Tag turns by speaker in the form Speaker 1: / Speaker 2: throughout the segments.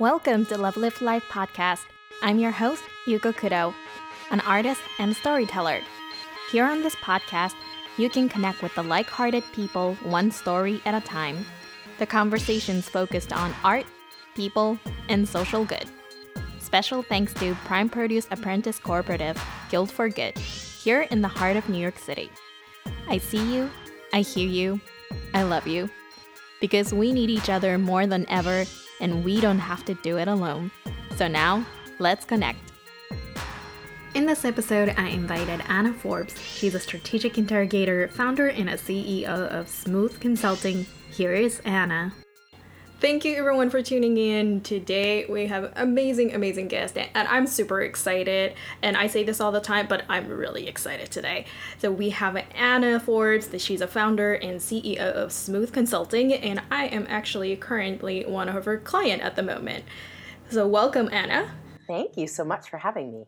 Speaker 1: Welcome to Love Live Life podcast. I'm your host, Yuko Kudo, an artist and storyteller. Here on this podcast, you can connect with the like hearted people one story at a time. The conversations focused on art, people, and social good. Special thanks to Prime Produce Apprentice Cooperative, Guild for Good, here in the heart of New York City. I see you, I hear you, I love you. Because we need each other more than ever, and we don't have to do it alone. So now, let's connect. In this episode, I invited Anna Forbes. She's a strategic integrator, founder, and a CEO of Smooth Consulting. Here is Anna. Thank you everyone for tuning in. Today we have amazing, amazing guest, and I'm super excited. And I say this all the time, but I'm really excited today. So we have Anna Forbes. She's a founder and CEO of Smooth Consulting, and I am actually currently one of her client at the moment. So welcome, Anna.
Speaker 2: Thank you so much for having me.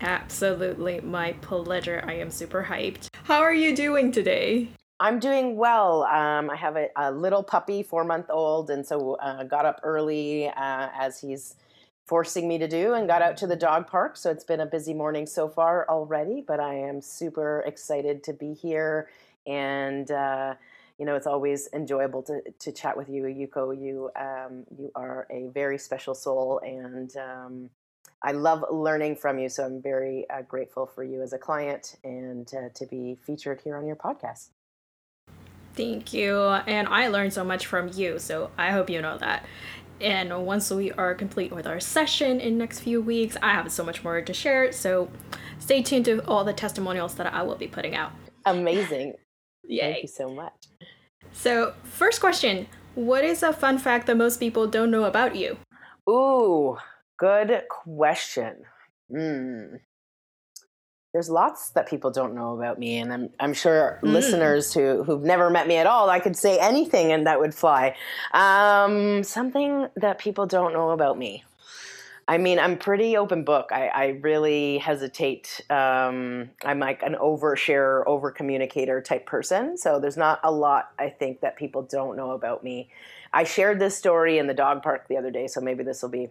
Speaker 1: Absolutely, my pleasure. I am super hyped. How are you doing today?
Speaker 2: I'm doing well. Um, I have a, a, little puppy, four month old, and so uh, got up early uh, as he's forcing me to do and got out to the dog park. So it's been a busy morning so far already, but I am super excited to be here. And, uh, you know, it's always enjoyable to, to chat with you, Yuko. You, um, you are a very special soul, and um, I love learning from you. So I'm very uh, grateful for you as a client and uh, to be featured here on your podcast.
Speaker 1: Thank you. And I learned so much from you, so I hope you know that. And once we are complete with our session in next few weeks, I have so much more to share. So stay tuned to all the testimonials that I will be putting out.
Speaker 2: Amazing. Yay. Thank you so much.
Speaker 1: So, first question What is a fun fact that most people don't know about you?
Speaker 2: Ooh, good question. Hmm there's lots that people don't know about me and i'm, I'm sure mm. listeners who, who've never met me at all i could say anything and that would fly. Um, something that people don't know about me. I mean i'm pretty open book. I, I really hesitate um, i'm like an oversharer over communicator type person so there's not a lot i think that people don't know about me. I shared this story in the dog park the other day so maybe this will be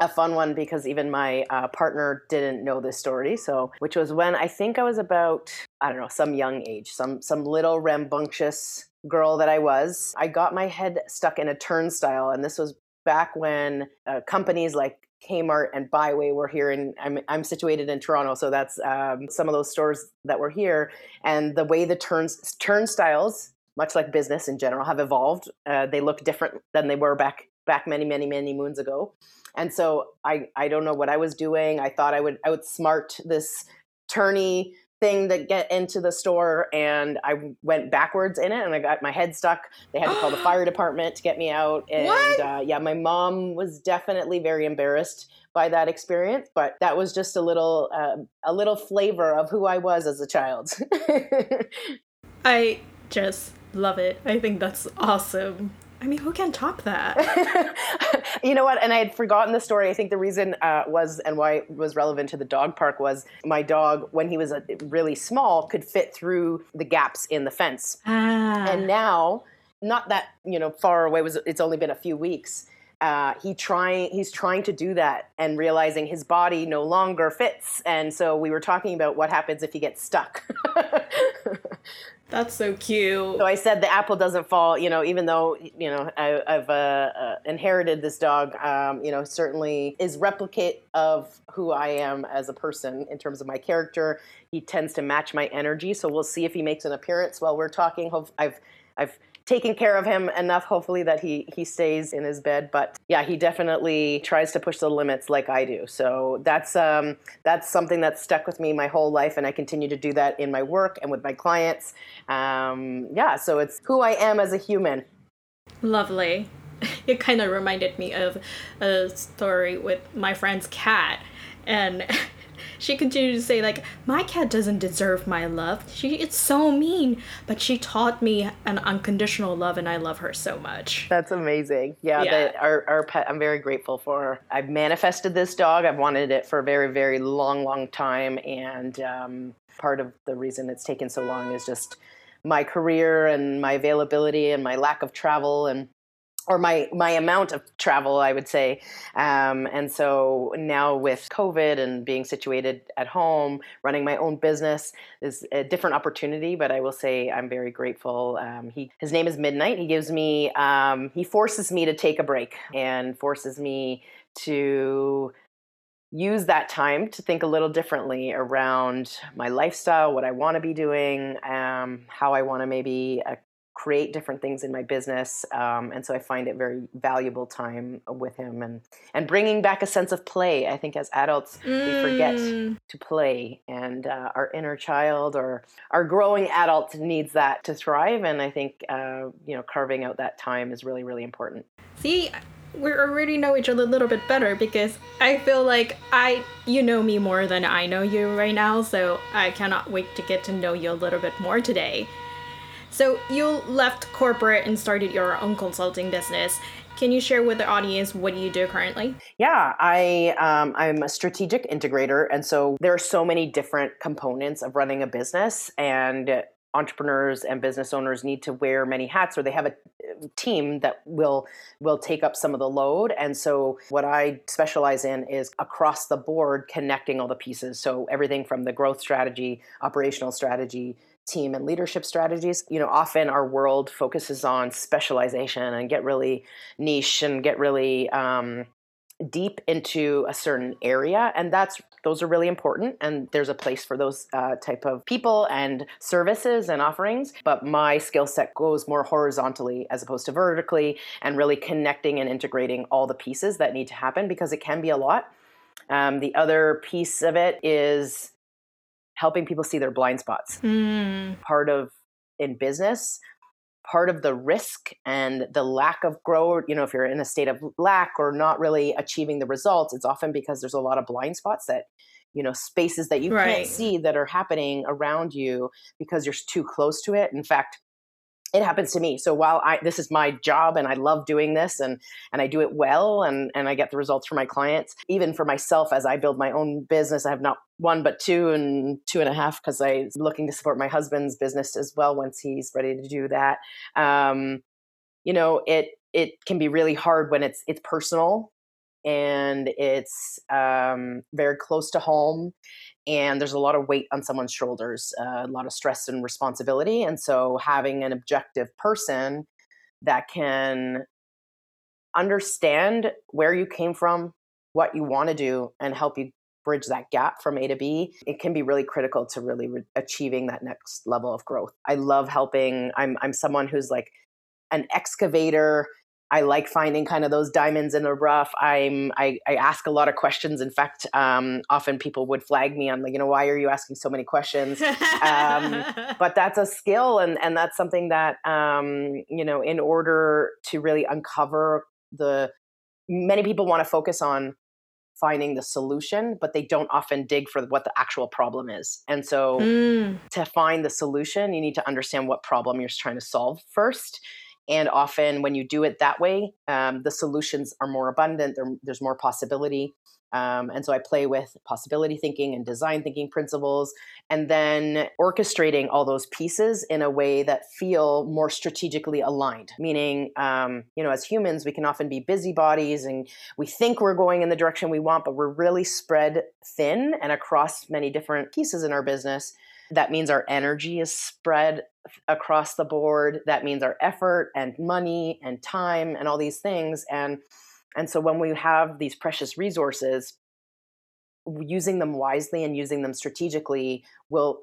Speaker 2: a fun one because even my uh, partner didn't know this story. So, which was when I think I was about I don't know some young age, some some little rambunctious girl that I was. I got my head stuck in a turnstile, and this was back when uh, companies like Kmart and Bi-Way were here, and I'm I'm situated in Toronto, so that's um, some of those stores that were here. And the way the turns turnstiles, much like business in general, have evolved. Uh, they look different than they were back back many many many moons ago and so I I don't know what I was doing. I thought I would I would smart this turny thing to get into the store and I went backwards in it and I got my head stuck. They had to call the fire department to get me out. And uh, yeah, my mom was definitely very embarrassed by that experience, but that was just a little uh, a little flavor of who I was as a child.
Speaker 1: I just love it. I think that's awesome. I mean, who can top that?
Speaker 2: you know what? And I had forgotten the story. I think the reason uh, was and why it was relevant to the dog park was my dog, when he was uh, really small, could fit through the gaps in the fence. Ah. And now, not that you know far away was. It's only been a few weeks. Uh, he trying he's trying to do that and realizing his body no longer fits and so we were talking about what happens if he gets stuck
Speaker 1: That's so cute.
Speaker 2: So I said the apple doesn't fall. You know, even though you know I, have uh, uh, inherited this dog, um, you know, certainly is replicate of who I am as a person in terms of my character. He tends to match my energy. So we'll see if he makes an appearance while we're talking. I've I've taking care of him enough hopefully that he he stays in his bed. But yeah he definitely tries to push the limits like i do. So that's um that's something that's stuck with me my whole life and i continue to do that in my work and with my clients. Um yeah so it's who i am as a human.
Speaker 1: Lovely. It kind of reminded me of a story with my friend's cat and she continued to say like my cat doesn't deserve my love. She it's so mean but she taught me an unconditional love and i love her so much.
Speaker 2: That's amazing. Yeah, yeah. our, our pet i'm very grateful for i've manifested this dog. I've wanted it for a very very long long time and um, part of the reason it's taken so long is just my career and my availability and my lack of travel and or my my amount of travel i would say. Um, and so now with covid and being situated at home running my own business is a different opportunity but i will say i'm very grateful. Um, he his name is midnight. He gives me um, he forces me to take a break and forces me to use that time to think a little differently around my lifestyle, what I want to be doing, um, how I want to maybe uh, create different things in my business. Um, and so I find it very valuable time with him and, and bringing back a sense of play. I think as adults, mm. we forget mm. to play and uh, our inner child or our growing adult needs that to thrive. And I think, uh, you know, carving out that time is really, really important.
Speaker 3: See, we already know each other a little bit better because I feel like I you know me more than I know you right now, so I cannot wait to get to know you a little bit more today. So you left corporate and started your own consulting business. Can you share with the audience what you do currently?
Speaker 2: Yeah, I um, I'm a strategic integrator, and so there are so many different components of running a business, and entrepreneurs and business owners need to wear many hats or they have a team that will will take up some of the load and so what i specialize in is across the board connecting all the pieces so everything from the growth strategy operational strategy team and leadership strategies you know often our world focuses on specialization and get really niche and get really um, deep into a certain area and that's those are really important and there's a place for those uh, type of people and services and offerings but my skill set goes more horizontally as opposed to vertically and really connecting and integrating all the pieces that need to happen because it can be a lot. Um, the other piece of it is helping people see their blind spots mm. part of in business part of the risk and the lack of growth, you know, if you're in a state of lack or not really achieving the results, it's often because there's a lot of blind spots that, you know, spaces that you right. can't see that are happening around you because you're too close to it. In fact, it happens to me. So while I this is my job and I love doing this and and I do it well and and I get the results for my clients, even for myself as I build my own business, I have not one but two and two and a half because I'm looking to support my husband's business as well once he's ready to do that. Um, you know, it it can be really hard when it's it's personal and it's um, very close to home and there's a lot of weight on someone's shoulders uh, a lot of stress and responsibility and so having an objective person that can understand where you came from what you want to do and help you bridge that gap from A to B, it can be really critical to really re- achieving that next level of growth. I love helping. I'm I'm someone who's like an excavator I like finding kind of those diamonds in the rough. I'm I, I ask a lot of questions. In fact, um, often people would flag me on like, you know, why are you asking so many questions? um, but that's a skill, and and that's something that um, you know, in order to really uncover the many people want to focus on finding the solution, but they don't often dig for what the actual problem is. And so, mm. to find the solution, you need to understand what problem you're trying to solve first and often, when you do it that way, um, the solutions are more abundant. There, there's more possibility. Um, and so I play with possibility thinking and design thinking principles, and then orchestrating all those pieces in a way that feel more strategically aligned. Meaning, um, you know, as humans, we can often be busybodies and we think we're going in the direction we want, but we're really spread thin and across many different pieces in our business. That means our energy is spread across the board. That means our effort and money and time and all these things. And and so when we have these precious resources, using them wisely and using them strategically will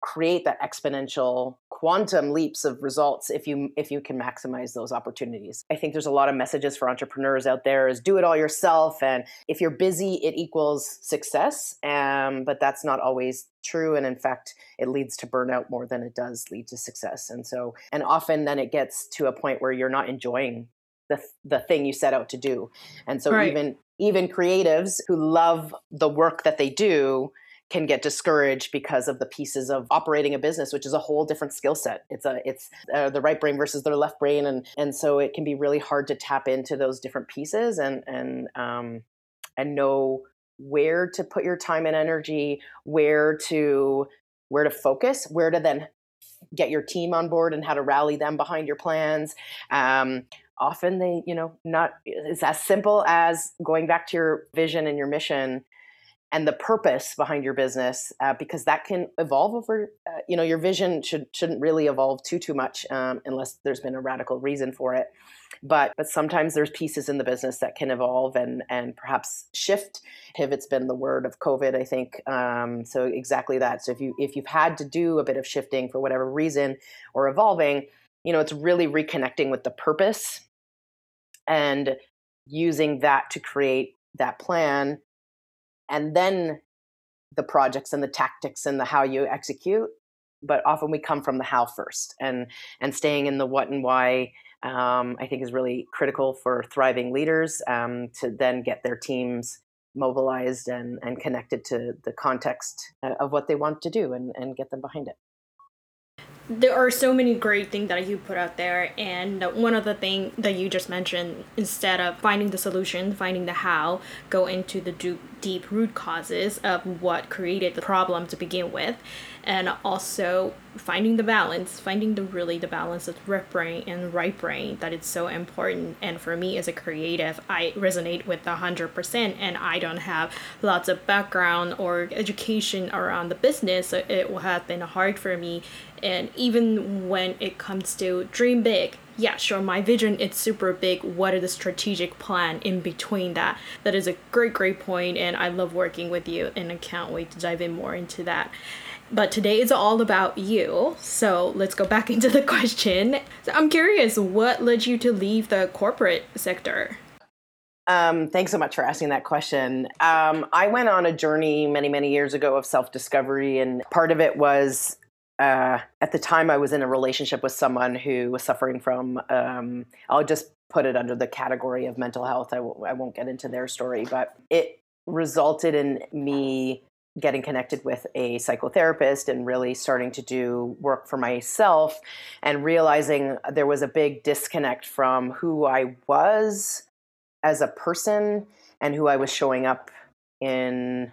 Speaker 2: create that exponential quantum leaps of results if you if you can maximize those opportunities. I think there's a lot of messages for entrepreneurs out there is do it all yourself and if you're busy it equals success um, but that's not always true and in fact it leads to burnout more than it does lead to success. And so and often then it gets to a point where you're not enjoying the the thing you set out to do. And so right. even even creatives who love the work that they do can get discouraged because of the pieces of operating a business which is a whole different skill set. It's a it's uh, the right brain versus the left brain and and so it can be really hard to tap into those different pieces and and um and know where to put your time and energy where to where to focus where to then get your team on board and how to rally them behind your plans. Um, often they you know not it's as simple as going back to your vision and your mission and the purpose behind your business uh, because that can evolve over uh, you know your vision should shouldn't really evolve too too much um, unless there's been a radical reason for it. But but sometimes there's pieces in the business that can evolve and and perhaps shift pivot's been the word of covid i think um, so exactly that. So if you if you've had to do a bit of shifting for whatever reason or evolving you know it's really reconnecting with the purpose and using that to create that plan and then the projects and the tactics and the how you execute but often we come from the how first and and staying in the what and why um, i think is really critical for thriving leaders um, to then get their teams mobilized and, and connected to the context uh, of what they want to do and, and get them behind it
Speaker 1: there are so many great things that you put out there and one of the things that you just mentioned instead of finding the solution finding the how go into the deep root causes of what created the problem to begin with and also finding the balance finding the really the balance of left brain and right brain that it's so important. And for me as a creative i resonate with 100% and i don't have lots of background or education around the business. So it will have been hard for me. And even when it comes to dream big yeah sure my vision it's super big. What are the strategic plan in between that? That is a great great point and i love working with you and i can't wait to dive in more into that but today is all about you. So let's go back into the question. So I'm curious, what led you to leave the corporate sector?
Speaker 2: Um, thanks so much for asking that question. Um, I went on a journey many, many years ago of self discovery, and part of it was uh, at the time I was in a relationship with someone who was suffering from, um, I'll just put it under the category of mental health. I w- I won't get into their story, but it resulted in me getting connected with a psychotherapist and really starting to do work for myself and realizing there was a big disconnect from who I was as a person and who I was showing up in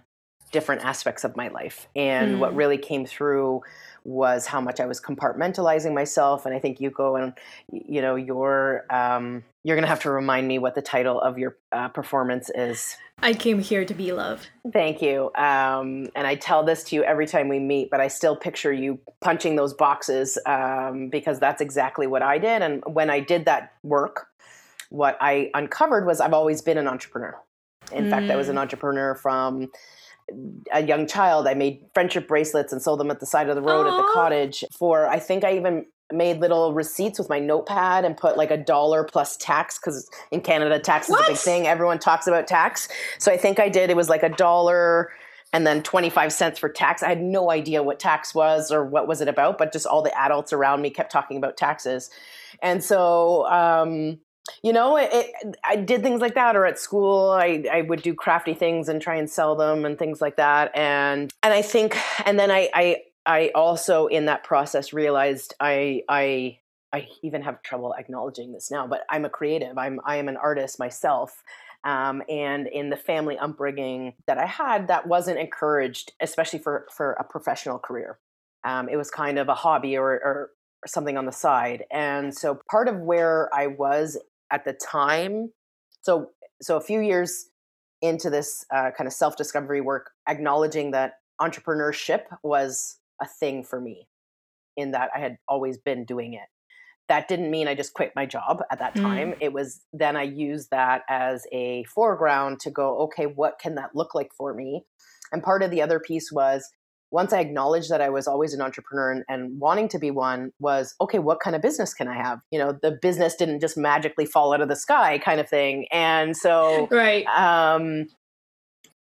Speaker 2: different aspects of my life. And mm. what really came through was how much I was compartmentalizing myself. And I think Yuko and you know you're um, you're gonna have to remind me what the title of your uh, performance is.
Speaker 1: I came here to be loved.
Speaker 2: Thank you. Um, and I tell this to you every time we meet, but I still picture you punching those boxes um, because that's exactly what I did. And when I did that work, what I uncovered was I've always been an entrepreneur. In mm. fact, I was an mm. entrepreneur from a young child. I made friendship bracelets and sold them at the side of the road Aww. at the cottage for, I think I even made little receipts with my notepad and put like a dollar plus tax because in Canada tax is what? a big thing. Everyone talks about tax. So I think I did. It was like a dollar and then 25 cents for tax. I had no idea what tax was or what was it about, but just all the adults around me kept talking about taxes. And so um, you know it, it, i did things like that or at school I, I would do crafty things and try and sell them and things like that. And and i think and then i i, I also in that process realized i i i even have trouble acknowledging this now but i'm a creative. I'm i am an artist myself. Um, and in the family upbringing that i had that wasn't encouraged especially for for a professional career. Um, it was kind of a hobby or, or something on the side. And so part of where I was at the time so so a few years into this uh, kind of self-discovery work acknowledging that entrepreneurship was a thing for me in that i had always been doing it that didn't mean i just quit my job at that time mm. it was then i used that as a foreground to go okay what can that look like for me and part of the other piece was once I acknowledged that I was always an entrepreneur and, and, wanting to be one, was okay, what kind of business can I have? You know, the business didn't just magically fall out of the sky, kind of thing. And so,
Speaker 1: right. Um,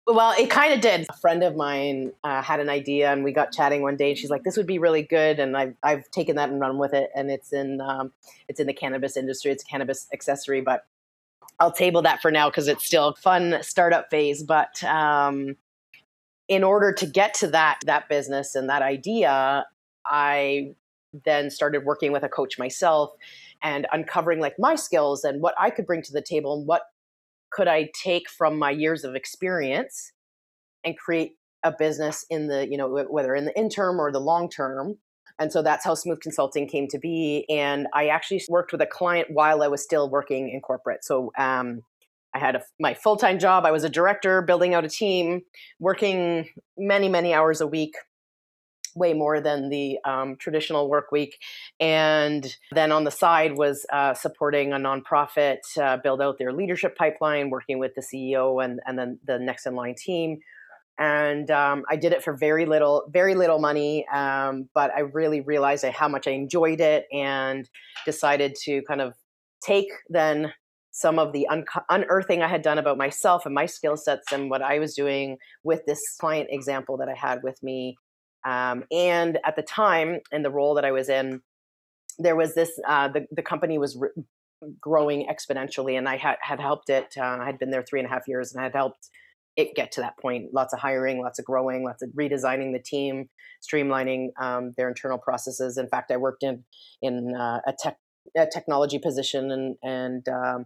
Speaker 2: well, it kind of did. A friend of mine uh, had an idea, and we got chatting one day, and she's like, "This would be really good," and I've I've taken that and run with it, and it's in um, it's in the cannabis industry. It's a cannabis accessory, but I'll table that for now because it's still fun startup phase. But um, in order to get to that that business and that idea i then started working with a coach myself and uncovering like my skills and what i could bring to the table and what could i take from my years of experience and create a business in the you know whether in the interim or the long term And so that's how Smooth Consulting came to be. And I actually worked with a client while I was still working in corporate. So um, I had a, my full time job. I was a director, building out a team, working many, many hours a week, way more than the um, traditional work week. And then on the side was uh, supporting a nonprofit uh, build out their leadership pipeline, working with the CEO and, and then the next in line team and um, I did it for very little, very little money. Um, but I really realized how much I enjoyed it, and decided to kind of take then some of the un- unearthing I had done about myself and my skill sets and what I was doing with this client example that I had with me. Um, and at the time, in the role that I was in, there was this uh, the the company was. Re- growing exponentially and i had, had helped it uh, i had been there three and a half years and I had helped it get to that point. Lots of hiring, lots of growing, lots of redesigning the team, streamlining um, their internal processes. In fact, I worked in in uh, a tech a technology position, and and um,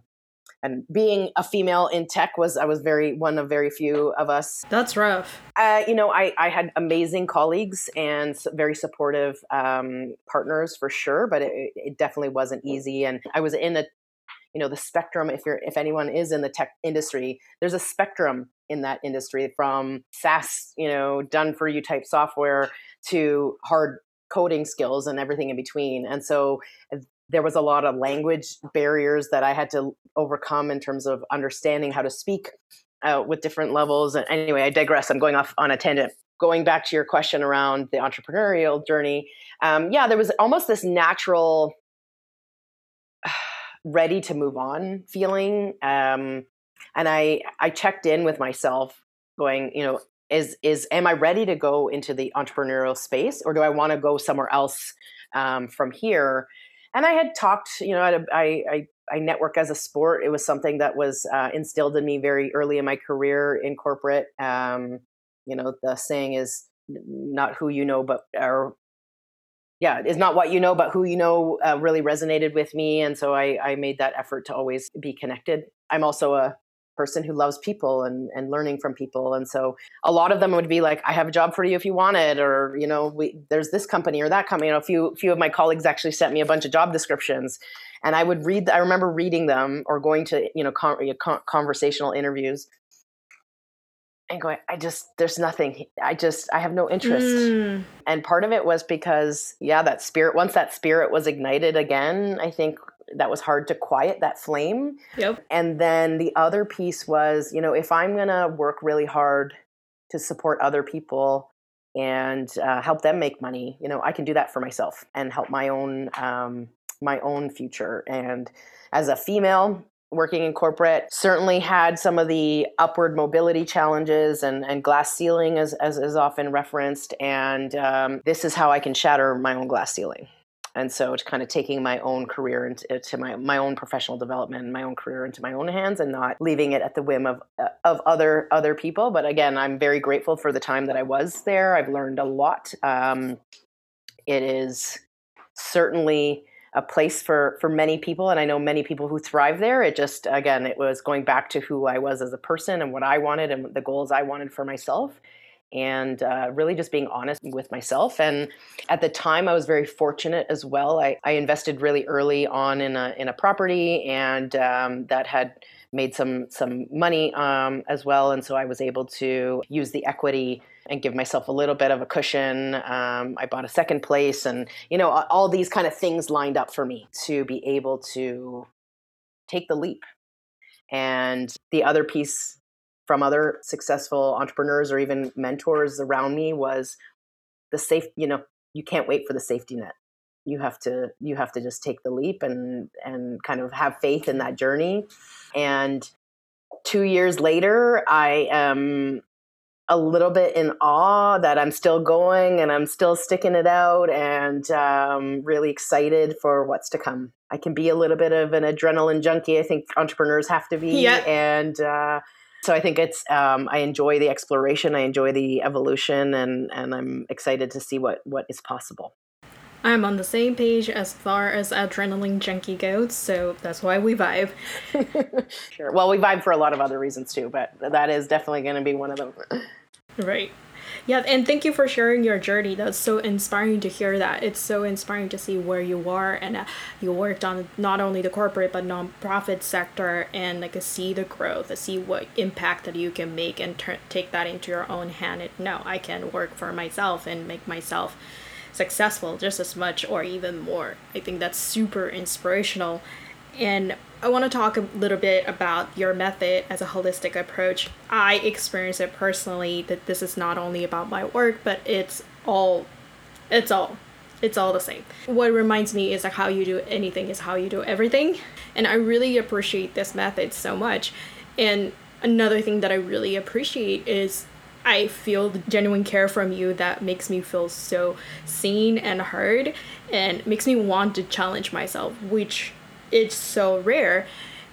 Speaker 2: and being a female in tech was I was very one of very few of us.
Speaker 1: That's rough.
Speaker 2: Uh, you know, I I had amazing colleagues and very supportive um, partners for sure, but it, it definitely wasn't easy. And I was in a you know the spectrum if you're if anyone is in the tech industry there's a spectrum in that industry from SaaS, you know, done for you type software to hard coding skills and everything in between. And so there was a lot of language barriers that I had to overcome in terms of understanding how to speak uh, with different levels. And anyway, I digress. I'm going off on a tangent. Going back to your question around the entrepreneurial journey, um, yeah, there was almost this natural ready to move on feeling. Um, and i i checked in with myself going you know is is am i ready to go into the entrepreneurial space or do i want to go somewhere else um, from here and i had talked you know I, network as a sport it was something that was uh, instilled in me very early in my career in corporate um, you know the saying is not who you know but or yeah, is not what you know, but who you know uh, really resonated with me. And so I, I made that effort to always be connected. I'm also a person who loves people and, and learning from people. And so a lot of them would be like, I have a job for you if you want it, or, you know, we, there's this company or that company. You know, a few, few of my colleagues actually sent me a bunch of job descriptions and I would read, I remember reading them or going to, you know, con- conversational interviews and going, I just, there's nothing. I just, I have no interest. Mm. And part of it was because, yeah, that spirit, once that spirit was ignited again, I think that was hard to quiet that flame.
Speaker 1: Yep.
Speaker 2: And then the other piece was, you know, if I'm going to work really hard to support other people and uh, help them make money, you know, I can do that for myself and help my own um, my own future. And as a female working in corporate, certainly had some of the upward mobility challenges and, and glass ceiling as, as is often referenced. And um, this is how I can shatter my own glass ceiling and so it's kind of taking my own career into my my own professional development my own career into my own hands and not leaving it at the whim of uh, of other other people. But again i'm very grateful for the time that i was there. I've learned a lot. Um, it is certainly a place for for many people and i know many people who thrive there. It just again it was going back to who i was as a person and what i wanted and the goals i wanted for myself and uh, really just being honest with myself. And at the time, I was very fortunate as well. I, I invested really early on in a in a property, and um, that had made some some money um, as well. And so I was able to use the equity and give myself a little bit of a cushion. Um, I bought a second place, and you know all these kind of things lined up for me to be able to take the leap. And the other piece from other successful entrepreneurs or even mentors around me was the safe you know you can't wait for the safety net you have to you have to just take the leap and and kind of have faith in that journey and 2 years later i am a little bit in awe that I'm still going and I'm still sticking it out and um, really excited for what's to come. I can be a little bit of an adrenaline junkie. I think entrepreneurs have to be.
Speaker 1: Yeah.
Speaker 2: And uh, so I think it's um, I enjoy the exploration, I enjoy the evolution, and and I'm excited to see what what is possible.
Speaker 1: I'm on the same page as far as adrenaline junkie goes, so that's why we vibe.
Speaker 2: sure. Well, we vibe for a lot of other reasons too, but that is definitely going to be one of them.
Speaker 1: Right. Yeah, and thank you for sharing your journey. That's so inspiring to hear that. It's so inspiring to see where you are and uh, you worked on not only the corporate but nonprofit sector and like see the growth, see what impact that you can make and take that into your own hand. And no, I can work for myself and make myself successful just as much or even more. I think that's super inspirational. And I want to talk a little bit about your method as a holistic approach. I experience it personally that this is not only about my work, but it's all, it's all, it's all the same. What reminds me is like how you do anything is how you do everything. And I really appreciate this method so much. And another thing that I really appreciate is I feel the genuine care from you that makes me feel so seen and heard and makes me want to challenge myself, which it's so rare.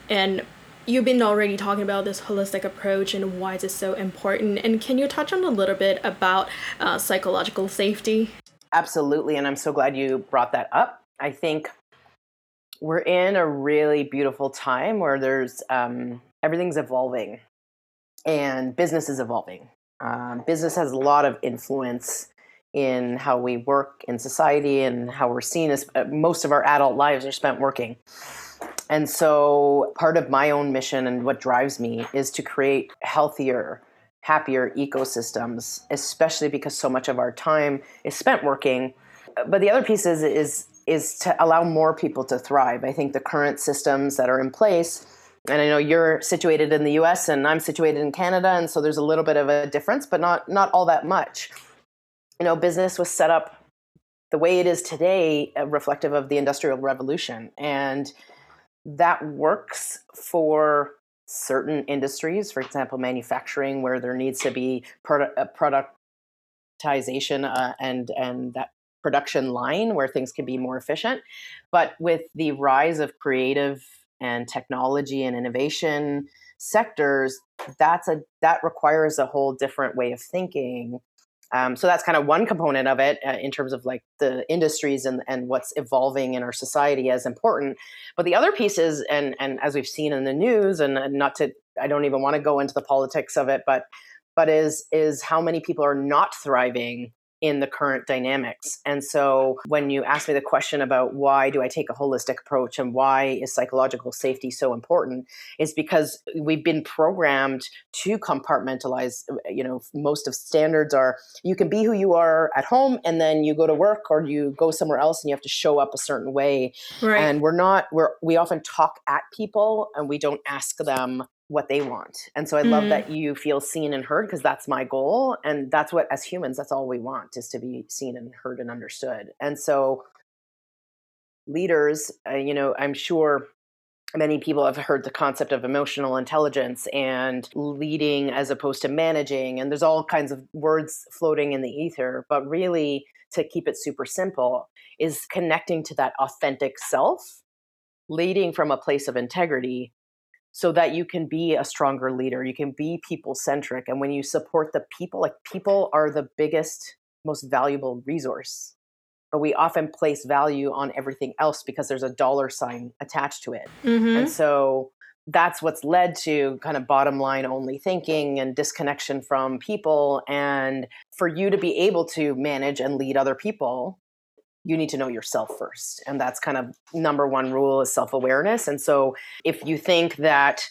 Speaker 1: And you've been already talking about this holistic approach and why is it so important. And can you touch on a little bit about uh, psychological safety?
Speaker 2: Absolutely and i'm so glad you brought that up. I think we're in a really beautiful time where there's um, everything's evolving and business is evolving. Um, business has a lot of influence in how we work in society and how we're seen as uh, most of our adult lives are spent working. And so, part of my own mission and what drives me is to create healthier, happier ecosystems, especially because so much of our time is spent working. But the other piece is, is, is to allow more people to thrive. I think the current systems that are in place, and I know you're situated in the US and I'm situated in Canada, and so there's a little bit of a difference, but not, not all that much you know, business was set up the way it is today, uh, reflective of the Industrial Revolution. And that works for certain industries, for example, manufacturing, where there needs to be product, uh, productization uh, and, and that production line where things can be more efficient. But with the rise of creative and technology and innovation sectors, that's a that requires a whole different way of thinking um, so that's kind of one component of it uh, in terms of like the industries and, and what's evolving in our society as important. But the other piece is, and and as we've seen in the news, and, not to, I don't even want to go into the politics of it, but but is is how many people are not thriving in the current dynamics. And so when you ask me the question about why do I take a holistic approach and why is psychological safety so important is because we've been programmed to compartmentalize you know most of standards are you can be who you are at home and then you go to work or you go somewhere else and you have to show up a certain way. Right. And we're not we're we often talk at people and we don't ask them what they want. And so I mm love that you feel seen and heard because that's my goal. And that's what, as humans, that's all we want is to be seen and heard and understood. And so leaders, uh, you know, I'm sure many people have heard the concept of emotional intelligence and leading as opposed to managing. And there's all kinds of words floating in the ether. But really, to keep it super simple, is connecting to that authentic self, leading from a place of integrity so that you can be a stronger leader. You can be people centric. And when you support the people, like people are the biggest, most valuable resource. But we often place value on everything else because there's a dollar sign attached to it. Mm-hmm. And so that's what's led to kind of bottom line only thinking and disconnection from people. And for you to be able to manage and lead other people, you need to know yourself first. And that's kind of number one rule is self awareness. And so if you think that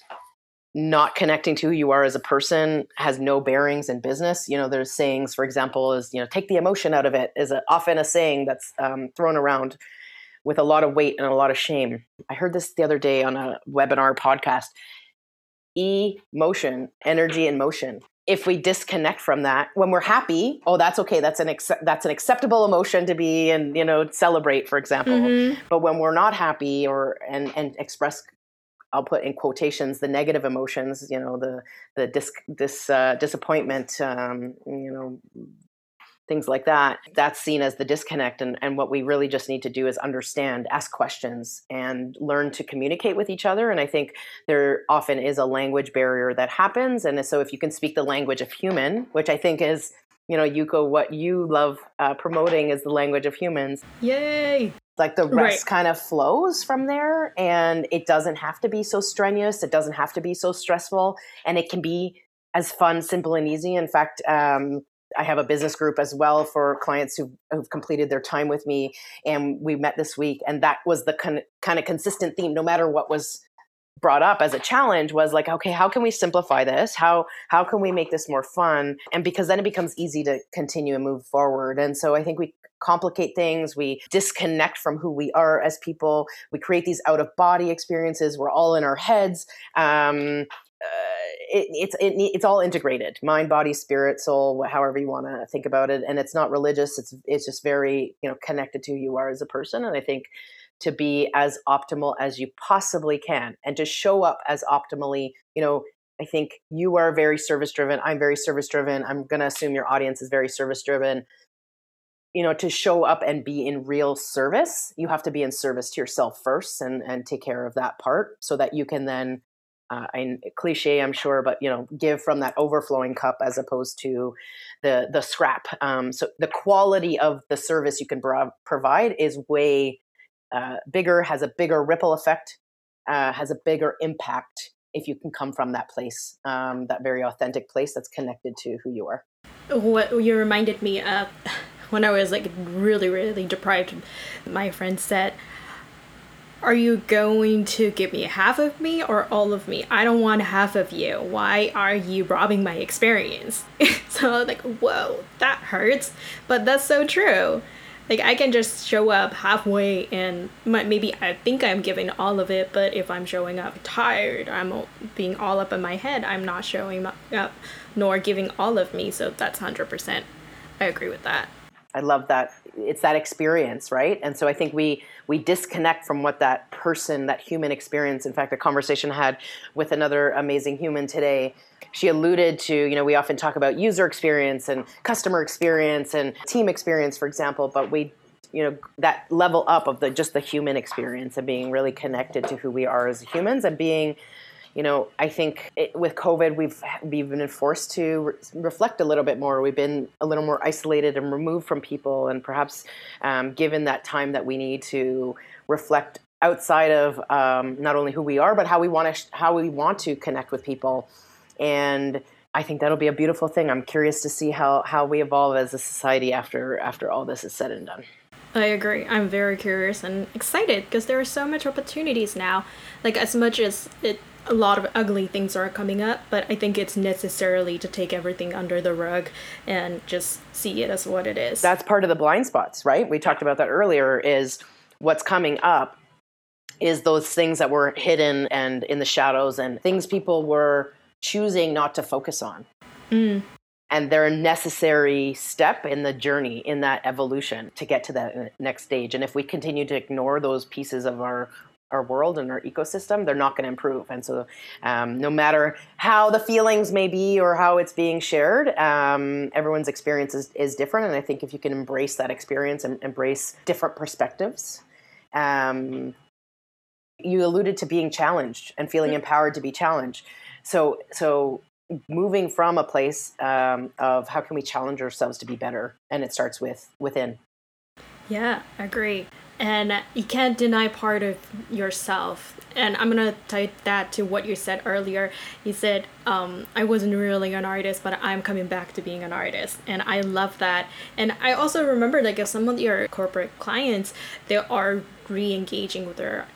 Speaker 2: not connecting to who you are as a person has no bearings in business, you know, there's sayings, for example, is, you know, take the emotion out of it is a, often a saying that's um, thrown around with a lot of weight and a lot of shame. I heard this the other day on a webinar podcast. E motion, energy and motion if we disconnect from that when we're happy oh that's okay that's an that's an acceptable emotion to be and you know celebrate for example mm-hmm. but when we're not happy or and and express I'll put in quotations the negative emotions, you know, the the dis, dis uh, disappointment, um, you know, things like that. That's seen as the disconnect. And, and what we really just need to do is understand, ask questions, and learn to communicate with each other. And I think there often is a language barrier that happens. And so if you can speak the language of human, which I think is, you know, Yuko, what you love uh, promoting is the language of humans.
Speaker 1: Yay!
Speaker 2: Like the rest right. kind of flows from there. And it doesn't have to be so strenuous, it doesn't have to be so stressful. And it can be as fun, simple, and easy. In fact, um, I have a business group as well for clients who've, who've completed their time with me. And we met this week. And that was the con- kind of consistent theme, no matter what was brought up as a challenge was like okay how can we simplify this how how can we make this more fun and because then it becomes easy to continue and move forward and so i think we complicate things we disconnect from who we are as people we create these out of body experiences we're all in our heads um, uh, it, it's it, it's all integrated mind body spirit soul however you want to think about it and it's not religious it's it's just very you know connected to who you are as a person and i think to be as optimal as you possibly can and to show up as optimally you know i think you are very service driven i'm very service driven i'm going to assume your audience is very service driven. You know to show up and be in real service you have to be in service to yourself first and and take care of that part so that you can then uh, and cliche i'm sure but you know give from that overflowing cup as opposed to the the scrap. Um, so the quality of the service you can bro- provide is way uh, bigger has a bigger ripple effect uh, has a bigger impact if you can come from that place um, that very authentic place that's connected to who you are.
Speaker 1: What you reminded me of when i was like really really deprived my friend said are you going to give me half of me or all of me? I don't want half of you. Why are you robbing my experience? so like, whoa, that hurts. But that's so true. Like I can just show up halfway and maybe I think I'm giving all of it, but if I'm showing up tired, I'm being all up in my head, I'm not showing up nor giving all of me. So that's 100%. I agree with that.
Speaker 2: I love that. It's that experience, right? And so I think we we disconnect from what that person, that human experience. In fact, a conversation I had with another amazing human today. She alluded to, you know, we often talk about user experience and customer experience and team experience, for example, but we you know that level up of the just the human experience and being really connected to who we are as humans and being you know, I think it, with COVID, we've we've been forced to re- reflect a little bit more. We've been a little more isolated and removed from people, and perhaps um, given that time that we need to reflect outside of um, not only who we are, but how we want to sh- how we want to connect with people. And I think that'll be a beautiful thing. I'm curious to see how how we evolve as a society after after all this is said and done.
Speaker 1: I agree. I'm very curious and excited because there are so much opportunities now. Like as much as it a lot of ugly things are coming up, but I think it's necessarily to take everything under the rug and just see it as what it is.
Speaker 2: That's part of the blind spots, right? We talked about that earlier is what's coming up is those things that were hidden and in the shadows and things people were choosing not to focus on. Mm. And they're a necessary step in the journey, in that evolution to get to that next stage. And if we continue to ignore those pieces of our our world and our ecosystem, they're not going to improve. And so, um, no matter how the feelings may be or how it's being shared, um, everyone's experience is, is, different. And I think if you can embrace that experience and embrace different perspectives, um, you alluded to being challenged and feeling mm-hmm. empowered to be challenged. So, so moving from a place um, of how can we challenge ourselves to be better, and it starts with within.
Speaker 1: Yeah, agree and you can't deny part of yourself. And i'm gonna tie that to what you said earlier. You said um, i wasn't really an artist but i'm coming back to being an artist. And i love that. And i also remember like if some of your corporate clients they are re-engaging with their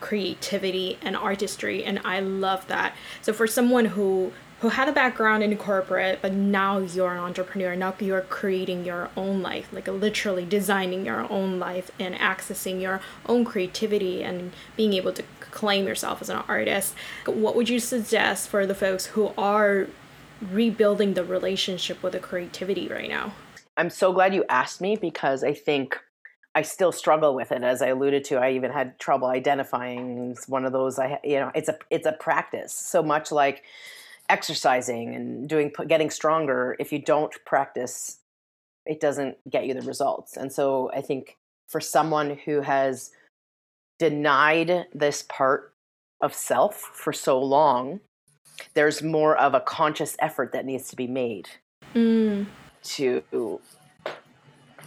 Speaker 1: creativity and artistry and i love that. So for someone who who had a background in corporate, but now you're an entrepreneur. Now you're creating your own life, like literally designing your own life and accessing your own creativity and being able to claim yourself as an artist. What would you suggest for the folks who are rebuilding the relationship with the creativity right now?
Speaker 2: I'm so glad you asked me because I think I still struggle with it. As I alluded to, I even had trouble identifying one of those. I, you know, it's a it's a practice. So much like exercising and doing getting stronger if you don't practice it doesn't get you the results and so i think for someone who has denied this part of self for so long there's more of a conscious effort that needs to be made mm. to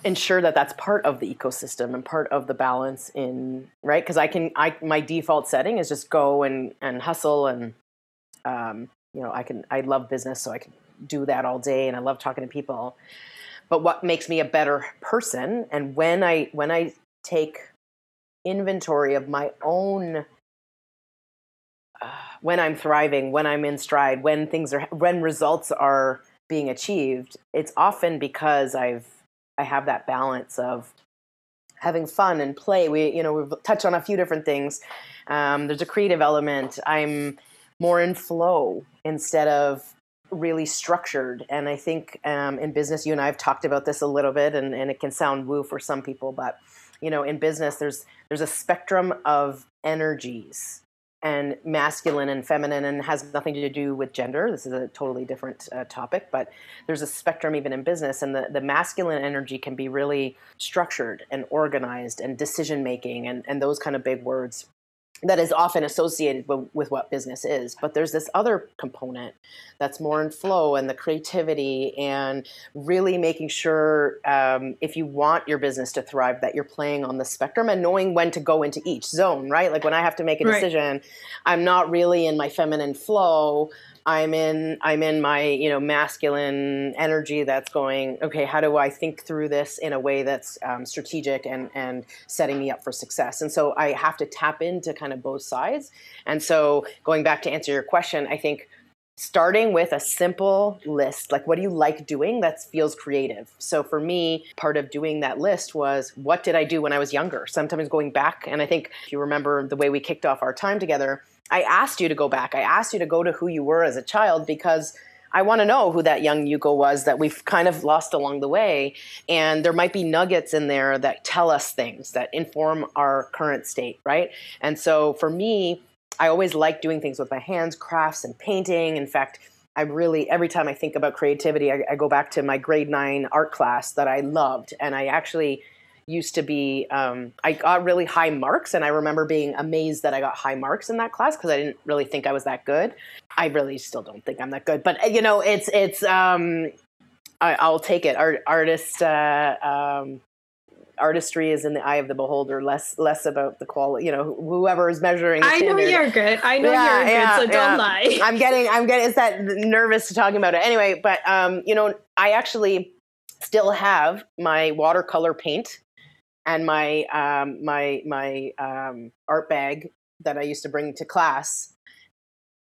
Speaker 2: ensure that that's part of the ecosystem and part of the balance in right because i can i my default setting is just go and and hustle and um, you know, I can I love business, so I can do that all day and I love talking to people. But what makes me a better person and when I when I take inventory of my own uh, when I'm thriving, when I'm in stride, when things are when results are being achieved, it's often because I've I have that balance of having fun and play. We you know we've touched on a few different things. Um, there's a creative element. I'm more in flow instead of really structured. And I think um, in business, you and I have talked about this a little bit, and, and it can sound woo for some people, but you know, in business, there's there's a spectrum of energies and masculine and feminine and has nothing to do with gender this is a totally different uh, topic but there's a spectrum even in business and the, the masculine energy can be really structured and organized and decision making and, and those kind of big words that is often associated with, with, what business is. But there's this other component that's more in flow and the creativity and really making sure um, if you want your business to thrive, that you're playing on the spectrum and knowing when to go into each zone, right? Like when I have to make a decision, right. I'm not really in my feminine flow. I'm in I'm in my you know masculine energy that's going okay how do I think through this in a way that's um, strategic and and setting me up for success? And so I have to tap into kind of both sides. And so going back to answer your question I think starting with a simple list like what do you like doing that feels creative? So for me part of doing that list was what did i do when i was younger? Sometimes going back and i think if you remember the way we kicked off our time together I asked you to go back. I asked you to go to who you were as a child because I want to know who that young Yuko was that we've kind of lost along the way. And there might be nuggets in there that tell us things that inform our current state, right? And so for me, I always like doing things with my hands, crafts and painting. In fact, I really, every time I think about creativity, I, I go back to my grade nine art class that I loved. And I actually used to be um, i got really high marks and i remember being amazed that i got high marks in that class because i didn't really think i was that good. I really still don't think i'm that good but you know it's it's um, I, will take it. Art, artist uh, um, artistry is in the eye of the beholder less less about the quality you know whoever is measuring
Speaker 1: i know you're good. I know yeah, you're yeah, good so don't lie.
Speaker 2: I'm getting i'm getting it's that nervous to talking about it. Anyway but um, you know i actually still have my watercolor paint and my um, my my um, art bag that I used to bring to class,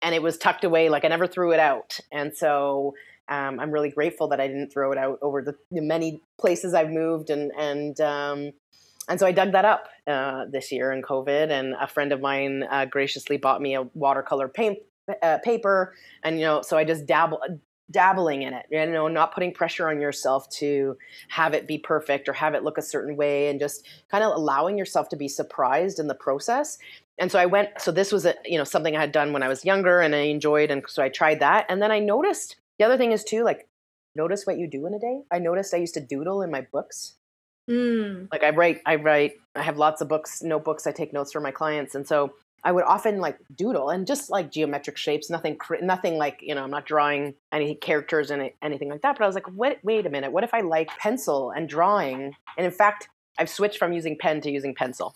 Speaker 2: and it was tucked away. Like I never threw it out, and so um, I'm really grateful that I didn't throw it out over the, the many places I've moved, and and um, and so I dug that up uh, this year in COVID, and a friend of mine uh, graciously bought me a watercolor paint uh, paper, and you know, so I just dabble dabbling in it you know not putting pressure on yourself to have it be perfect or have it look a certain way and just kind of allowing yourself to be surprised in the process. And so i went so this was a you know something i had done when i was younger and i enjoyed and so i tried that. And then i noticed the other thing is too like notice what you do in a day. I noticed i used to doodle in my books. Mm. like i write i write i have lots of books notebooks i take notes for my clients. And so I would often like doodle and just like geometric shapes, nothing, nothing like you know, I'm not drawing any characters and anything like that. But I was like, wait, wait a minute, what if I like pencil and drawing? And in fact, I've switched from using pen to using pencil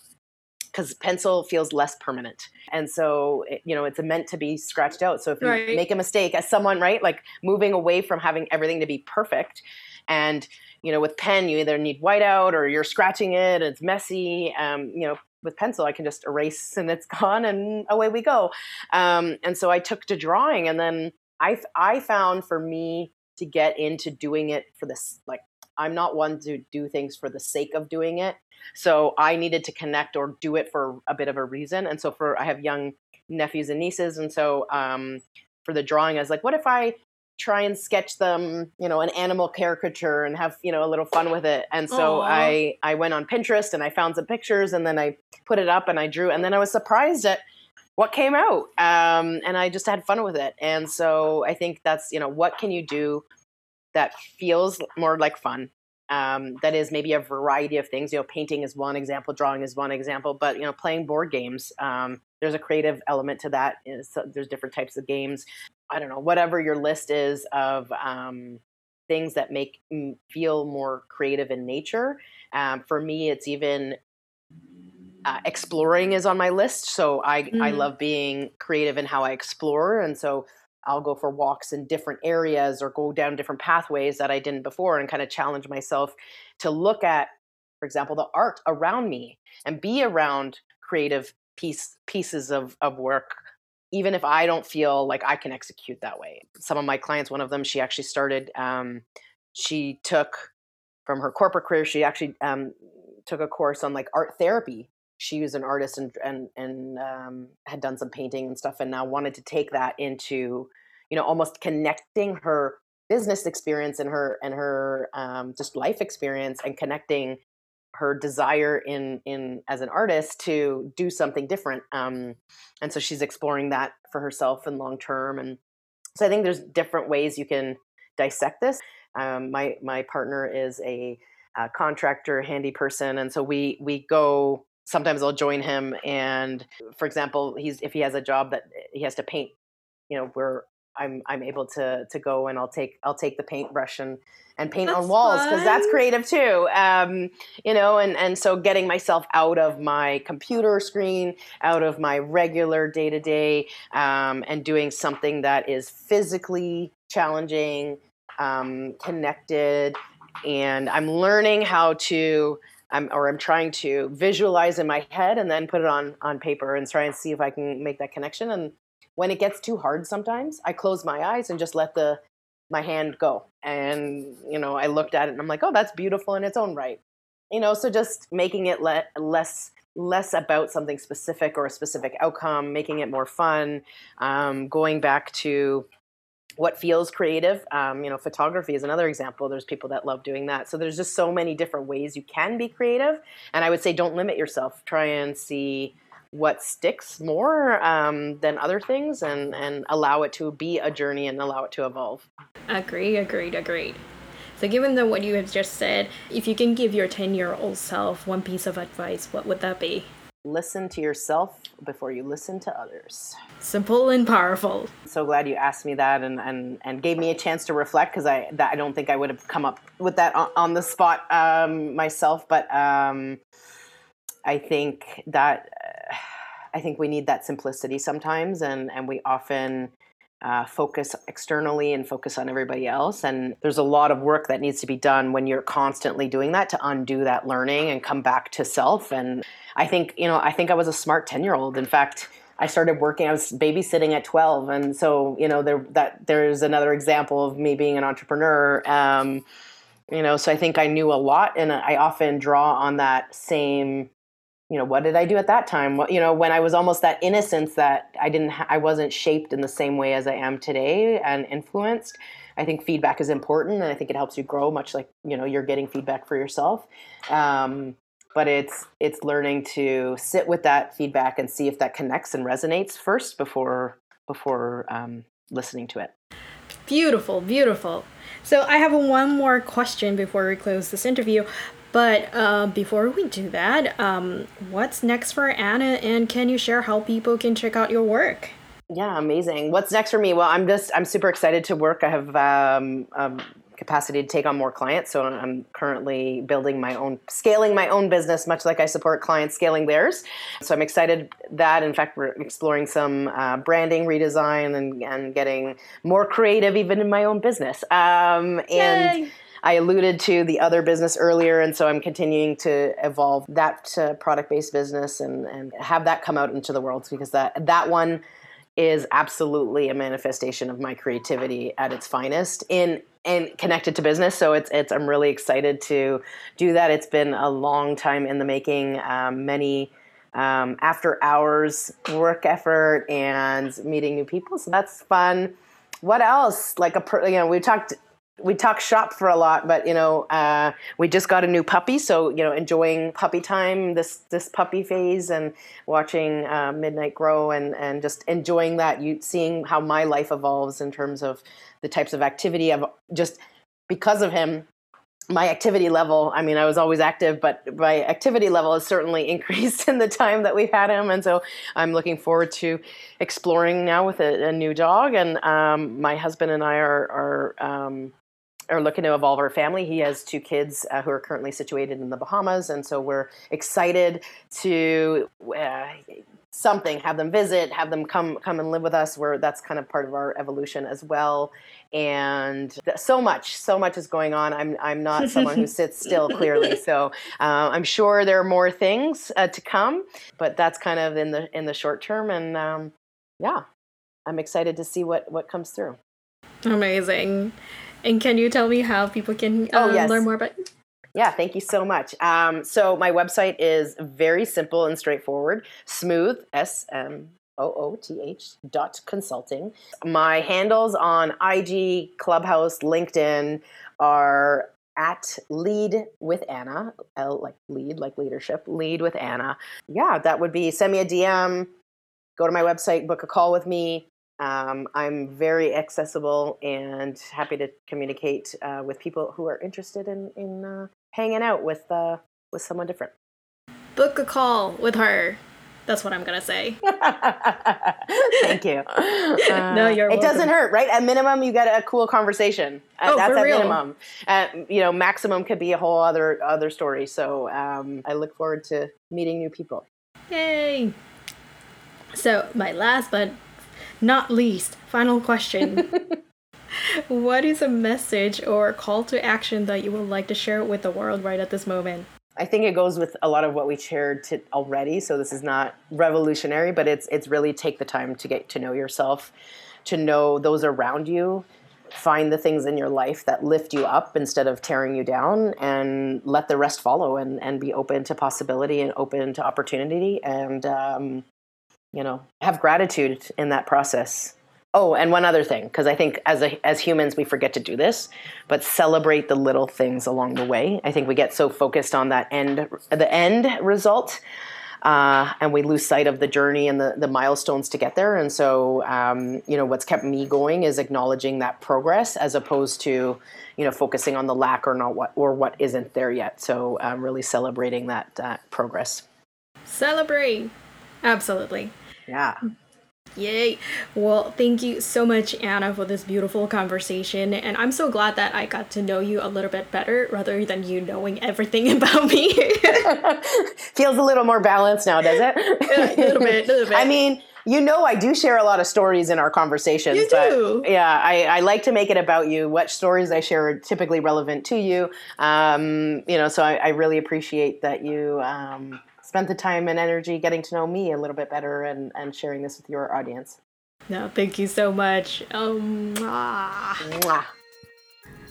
Speaker 2: because pencil feels less permanent, and so it, you know, it's meant to be scratched out. So if you right. make a mistake as someone, right, like moving away from having everything to be perfect, and you know, with pen, you either need whiteout or you're scratching it, it's messy. Um, you know, with pencil i can just erase and it's gone and away we go. Um, and so i took to drawing and then i i found for me to get into doing it for this like i'm not one to do things for the sake of doing it. So i needed to connect or do it for a bit of a reason. And so for i have young nephews and nieces and so um, for the drawing i was like what if i try and sketch them, you know, an animal caricature and have, you know, a little fun with it. And so Aww. I I went on Pinterest and I found some pictures and then I put it up and I drew and then I was surprised at what came out. Um, and I just had fun with it. And so I think that's, you know, what can you do that feels more like fun? Um, that is maybe a variety of things. You know, painting is one example, drawing is one example, but you know, playing board games. Um, there's a creative element to that. There's different types of games. I don't know, whatever your list is of um, things that make me feel more creative in nature. Um, for me, it's even uh, exploring is on my list. So I, mm. I love being creative in how I explore. And so I'll go for walks in different areas or go down different pathways that I didn't before and kind of challenge myself to look at, for example, the art around me and be around creative piece pieces of, of work even if I don't feel like I can execute that way. Some of my clients, one of them, she actually started, um, she took from her corporate career, she actually um, took a course on like art therapy. She was an artist and and and um, had done some painting and stuff, and now wanted to take that into, you know, almost connecting her business experience and her and her um, just life experience and connecting her desire in in as an artist to do something different um, and so she's exploring that for herself and long term and so i think there's different ways you can dissect this. Um, my my partner is a, a, contractor handy person and so we we go sometimes i'll join him and for example he's if he has a job that he has to paint you know we're I'm I'm able to to go and I'll take I'll take the paintbrush and and paint that's on walls because that's creative too. Um, you know, and and so getting myself out of my computer screen, out of my regular day to day, and doing something that is physically challenging, um, connected, and I'm learning how to. I'm, or I'm trying to visualize in my head and then put it on on paper and try and see if I can make that connection. And when it gets too hard sometimes i close my eyes and just let the my hand go. And you know i looked at it and i'm like oh that's beautiful in its own right. You know so just making it le- less less about something specific or a specific outcome making it more fun um, going back to what feels creative um, you know photography is another example. There's people that love doing that. So there's just so many different ways you can be creative. And i would say don't limit yourself. Try and see what sticks more um, than other things and, and allow it to be a journey and allow it to evolve.
Speaker 1: Agree, agreed, agreed. So, given the, what you have just said, if you can give your 10 year old self one piece of advice, what would that be?
Speaker 2: Listen to yourself before you listen to others.
Speaker 1: Simple and powerful.
Speaker 2: So glad you asked me that and, and, and gave me a chance to reflect because I that I don't think I would have come up with that on, on the spot um, myself. But um, I think that I think we need that simplicity sometimes, and and we often uh, focus externally and focus on everybody else. And there's a lot of work that needs to be done when you're constantly doing that to undo that learning and come back to self. And I think you know I think I was a smart ten year old. In fact. I started working. I was babysitting at 12, and so you know there that there's another example of me being an entrepreneur. Um, you know, so I think I knew a lot, and I often draw on that same you know what did i do at that time? What you know when i was almost that innocence that i didn't ha- i wasn't shaped in the same way as i am today and influenced i think feedback is important and i think it helps you grow much like you know you're getting feedback for yourself. Um, but it's it's learning to sit with that feedback and see if that connects and resonates first before before um, listening to it.
Speaker 1: Beautiful beautiful. So i have one more question before we close this interview but uh, before we do that, um, what's next for Anna, and can you share how people can check out your work?
Speaker 2: Yeah, amazing. What's next for me? Well, I'm just I'm super excited to work. I have um, um, capacity to take on more clients, so I'm currently building my own, scaling my own business, much like I support clients scaling theirs. So I'm excited that, in fact, we're exploring some uh, branding redesign and, and getting more creative, even in my own business. Um, and Yay I alluded to the other business earlier, and so I'm continuing to evolve that uh, product based business and, and have that come out into the world because that that one is absolutely a manifestation of my creativity at its finest in and connected to business. So it's it's I'm really excited to do that. It's been a long time in the making. Um, many um, after hours work effort and meeting new people. So that's fun. What else? Like a you know we talked we talk shop for a lot, but you know, uh, we just got a new puppy, so you know, enjoying puppy time, this this puppy phase, and watching uh, Midnight grow, and and just enjoying that. You seeing how my life evolves in terms of the types of activity I've just because of him. My activity level, I mean, I was always active, but my activity level has certainly increased in the time that we've had him. And so I'm looking forward to exploring now with a, a new dog. And um, my husband and I are, are um, are looking to evolve our family. He has two kids uh, who are currently situated in the Bahamas, and so we're excited to uh, something have them visit have them come come and live with us. Where that's kind of part of our evolution as well. And so much so much is going on. I'm i'm not someone who sits still clearly. So uh, i'm sure there are more things uh, to come but that's kind of in the in the short term. And um, yeah i'm excited to see what what comes through.
Speaker 1: Amazing and can you tell me how people can oh, um, yes. learn more about you
Speaker 2: yeah, thank you so much. Um, so my website is very simple and straightforward. Smooth S M O O T H dot consulting. My handles on IG, Clubhouse, LinkedIn are at lead with Anna, L like lead, like leadership, lead with Anna. Yeah, that would be send me a DM, go to my website, book a call with me. Um, I'm very accessible and happy to communicate uh, with people who are interested in in uh, hanging out with uh, with someone different.
Speaker 1: Book a call with her. That's what I'm gonna say.
Speaker 2: Thank you. Uh, no, you're. It doesn't hurt, right? At minimum, you get a cool conversation. Uh,
Speaker 1: oh,
Speaker 2: that's
Speaker 1: for
Speaker 2: at
Speaker 1: real?
Speaker 2: minimum. At you know, maximum could be a whole other other story. So um, I look forward to meeting new people.
Speaker 1: Yay! So my last but not least, final question. what is a message or call to action that you would like to share with the world right at this moment?
Speaker 2: I think it goes with a lot of what we shared to already. So this is not revolutionary, but it's it's really take the time to get to know yourself, to know those around you, find the things in your life that lift you up instead of tearing you down, and let the rest follow, and and be open to possibility and open to opportunity, and um, you know have gratitude in that process Oh, and one other thing, because I think as a, as humans we forget to do this, but celebrate the little things along the way. I think we get so focused on that end, the end result, uh, and we lose sight of the journey and the the milestones to get there. And so, um, you know, what's kept me going is acknowledging that progress, as opposed to, you know, focusing on the lack or not what or what isn't there yet. So, um, really celebrating that uh, progress.
Speaker 1: Celebrate, absolutely.
Speaker 2: Yeah.
Speaker 1: Yay. Well, thank you so much, Anna, for this beautiful conversation. And I'm so glad that I got to know you a little bit better rather than you knowing everything about me.
Speaker 2: Feels a little more balanced now, does it?
Speaker 1: a little bit, a little bit.
Speaker 2: I mean, you know, I do share a lot of stories in our conversations.
Speaker 1: You do.
Speaker 2: yeah, I, I, like to make it about you. What stories I share are typically relevant to you. Um, you know, so I, I, really appreciate that you. Um, spent the time and energy getting to know me a little bit better and, and sharing this with your audience.
Speaker 1: No, thank you so much. Um, mwah.
Speaker 2: Mwah.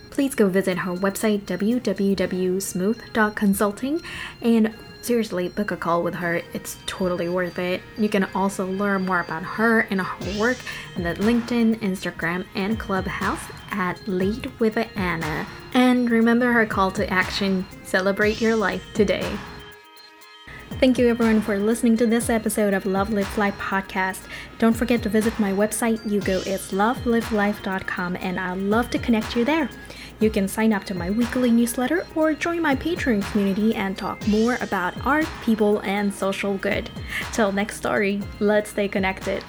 Speaker 3: Please go visit her website, www.smooth.consulting, and seriously, book a call with her. It's totally worth it. You can also learn more about her and her work on the LinkedIn, Instagram, and Clubhouse at Lead with Anna. And remember her call to action celebrate your life today. Thank you everyone for listening to this episode of Love Live Life podcast. Don't forget to visit my website, yougoislovelivelife.com, and I'd love to connect you there. You can sign up to my weekly newsletter or join my Patreon community and talk more about art, people, and social good. Till next story, let's stay connected.